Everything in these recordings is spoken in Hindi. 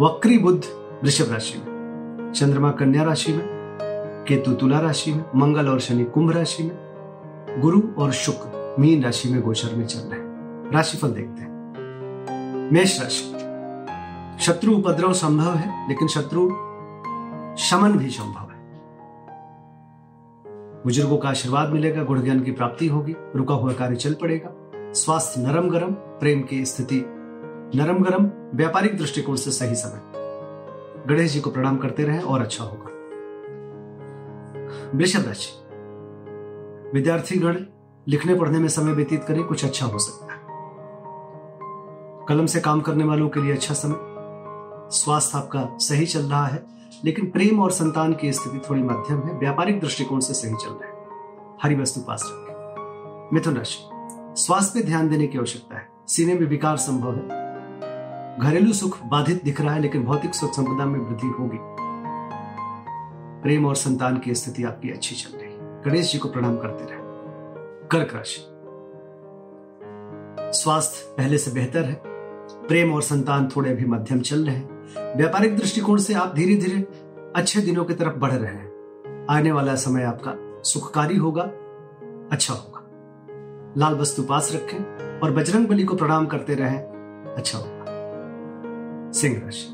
वक्री बुद्ध वृषभ राशि में, चंद्रमा कन्या राशि में, केतु तुला राशि में, मंगल और शनि कुंभ राशि में, गुरु और शुक्र मीन राशि में गोचर में चल रहे हैं। राशिफल देखते हैं। मेष राशि, शत्रु उपद्रव संभव है, लेकिन शत्रु शमन भी संभव है। बुज़ुर्गों का आशीर्वाद मिलेगा, गुण ज्ञान की प्राप्ति होगी, रुका हुआ कार्य चल पड़ेगा। स्वास्थ्य नरम गरम, प्रेम की स्थिति नरम गरम व्यापारिक दृष्टिकोण से सही समय। गणेश जी को प्रणाम करते रहे और अच्छा होगा। वृषभ राशि विद्यार्थी गण लिखने पढ़ने में समय व्यतीत करें, कुछ अच्छा हो सकता है। कलम से काम करने वालों के लिए अच्छा समय। स्वास्थ्य आपका सही चल रहा है, लेकिन प्रेम और संतान की स्थिति थोड़ी मध्यम है, व्यापारिक दृष्टिकोण से सही चल रहा है। हरी वस्तु पास रखें। मिथुन राशि, स्वास्थ्य पे ध्यान देने की आवश्यकता है। सीने में विकार संभव है। घरेलू सुख बाधित दिख रहा है, लेकिन भौतिक सुख संपदा में वृद्धि होगी। प्रेम और संतान की स्थिति आपकी अच्छी चल रही गणेश जी को प्रणाम करते रहे। कर्क राशि। स्वास्थ्य पहले से बेहतर है। प्रेम और संतान थोड़े भी मध्यम चल रहे हैं। व्यापारिक दृष्टिकोण से आप धीरे धीरे अच्छे दिनों की तरफ़ बढ़ रहे हैं। आने वाला समय आपका सुखकारी होगा अच्छा होगा। लाल वस्तु पास रखें और बजरंग बली को प्रणाम करते रहें अच्छा होगा। सिंह राशि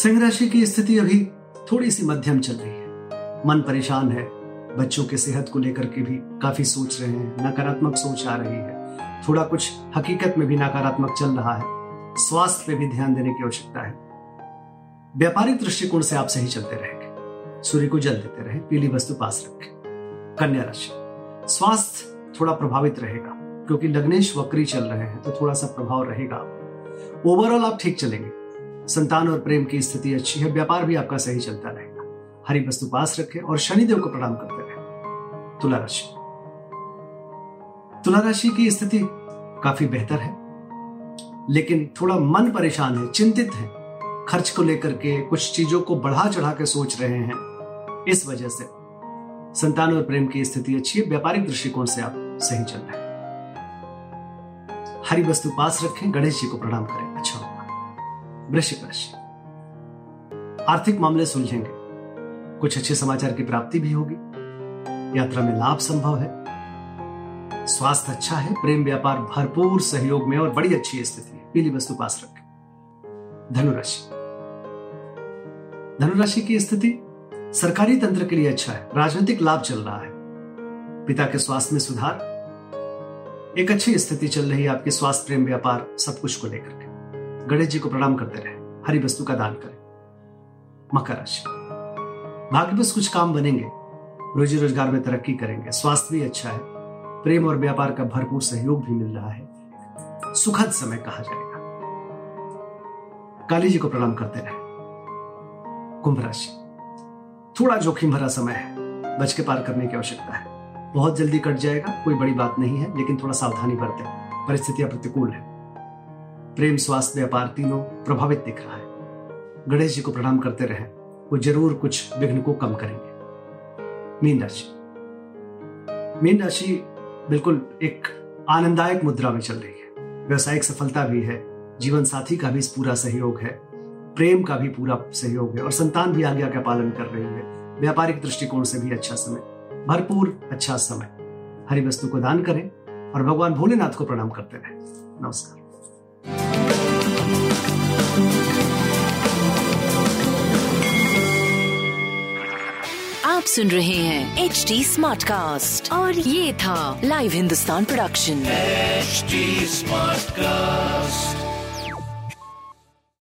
सिंह राशि की स्थिति अभी थोड़ी सी मध्यम चल रही है। मन परेशान है। बच्चों के सेहत को लेकर के भी काफ़ी सोच रहे हैं, नकारात्मक सोच आ रही है। थोड़ा कुछ हकीकत में भी नकारात्मक चल रहा है। स्वास्थ्य पे भी ध्यान देने की आवश्यकता है। व्यापारिक दृष्टिकोण से आप सही चलते रहेंगे। सूर्य को जल देते रहे, पीली वस्तु पास रखें। कन्या राशि। स्वास्थ्य थोड़ा प्रभावित रहेगा, क्योंकि लग्नेश वक्री चल रहे हैं तो थोड़ा सा प्रभाव रहेगा। ओवरऑल आप ठीक चलेंगे। संतान और प्रेम की स्थिति अच्छी है, व्यापार भी आपका सही चलता रहेगा। हरी वस्तु पास रखें और शनिदेव को प्रणाम करते रहे। तुला राशि। तुला राशि की स्थिति काफ़ी बेहतर है, लेकिन थोड़ा मन परेशान है, चिंतित है। खर्च को लेकर के कुछ चीज़ों को बढ़ा चढ़ा के सोच रहे हैं। इस वजह से संतान और प्रेम की स्थिति अच्छी है, व्यापारिक दृष्टिकोण से आप सही चल रहे हैं। हरी वस्तु पास रखें, गणेश जी को प्रणाम करें। अच्छा। होगा वृश्चिक राशि। आर्थिक मामले सुलझेंगे। कुछ अच्छे समाचार की प्राप्ति भी होगी। यात्रा में लाभ संभव है। स्वास्थ्य अच्छा है, प्रेम व्यापार भरपूर सहयोग में और बड़ी अच्छी स्थिति है। पीली वस्तु पास रखें। धनुराशि। धनुराशि की स्थिति सरकारी तंत्र के लिए अच्छा है। राजनीतिक लाभ चल रहा है। पिता के स्वास्थ्य में सुधार। एक अच्छी स्थिति चल रही है आपके स्वास्थ्य, प्रेम, व्यापार, सब कुछ को लेकर के। गणेश जी को प्रणाम करते रहे, हरी वस्तु का दान करें। मकर राशि। भाग्य बस कुछ काम बनेंगे, रोजी रोज़गार में तरक्की करेंगे, स्वास्थ्य भी अच्छा है, प्रेम और व्यापार का भरपूर सहयोग भी मिल रहा है। सुखद समय कहा जाएगा। काली जी को प्रणाम करते रहे। कुंभ राशि। थोड़ा जोखिम भरा समय है बच के पार करने की आवश्यकता है। बहुत जल्दी कट जाएगा, कोई बड़ी बात नहीं है, लेकिन थोड़ा सावधानी बरतें। परिस्थितियाँ प्रतिकूल है। प्रेम स्वास्थ्य व्यापार तीनों प्रभावित दिख रहा है। गणेश जी को प्रणाम करते रहे। वो ज़रूर कुछ विघ्न को कम करेंगे। मीन राशि। मीन राशि बिल्कुल एक आनंददायक मुद्रा में चल रही है। व्यवसायिक सफलता भी है। जीवन साथी का भी पूरा सहयोग है। प्रेम का भी पूरा सहयोग है और संतान भी आज्ञा का पालन कर रही है। व्यापारिक दृष्टिकोण से भी अच्छा समय। भरपूर अच्छा समय। हरी वस्तु को दान करें और भगवान भोलेनाथ को प्रणाम करते रहे। नमस्कार। आप सुन रहे हैं एच डी स्मार्ट कास्ट और ये था live Hindustan production smart Smartcast.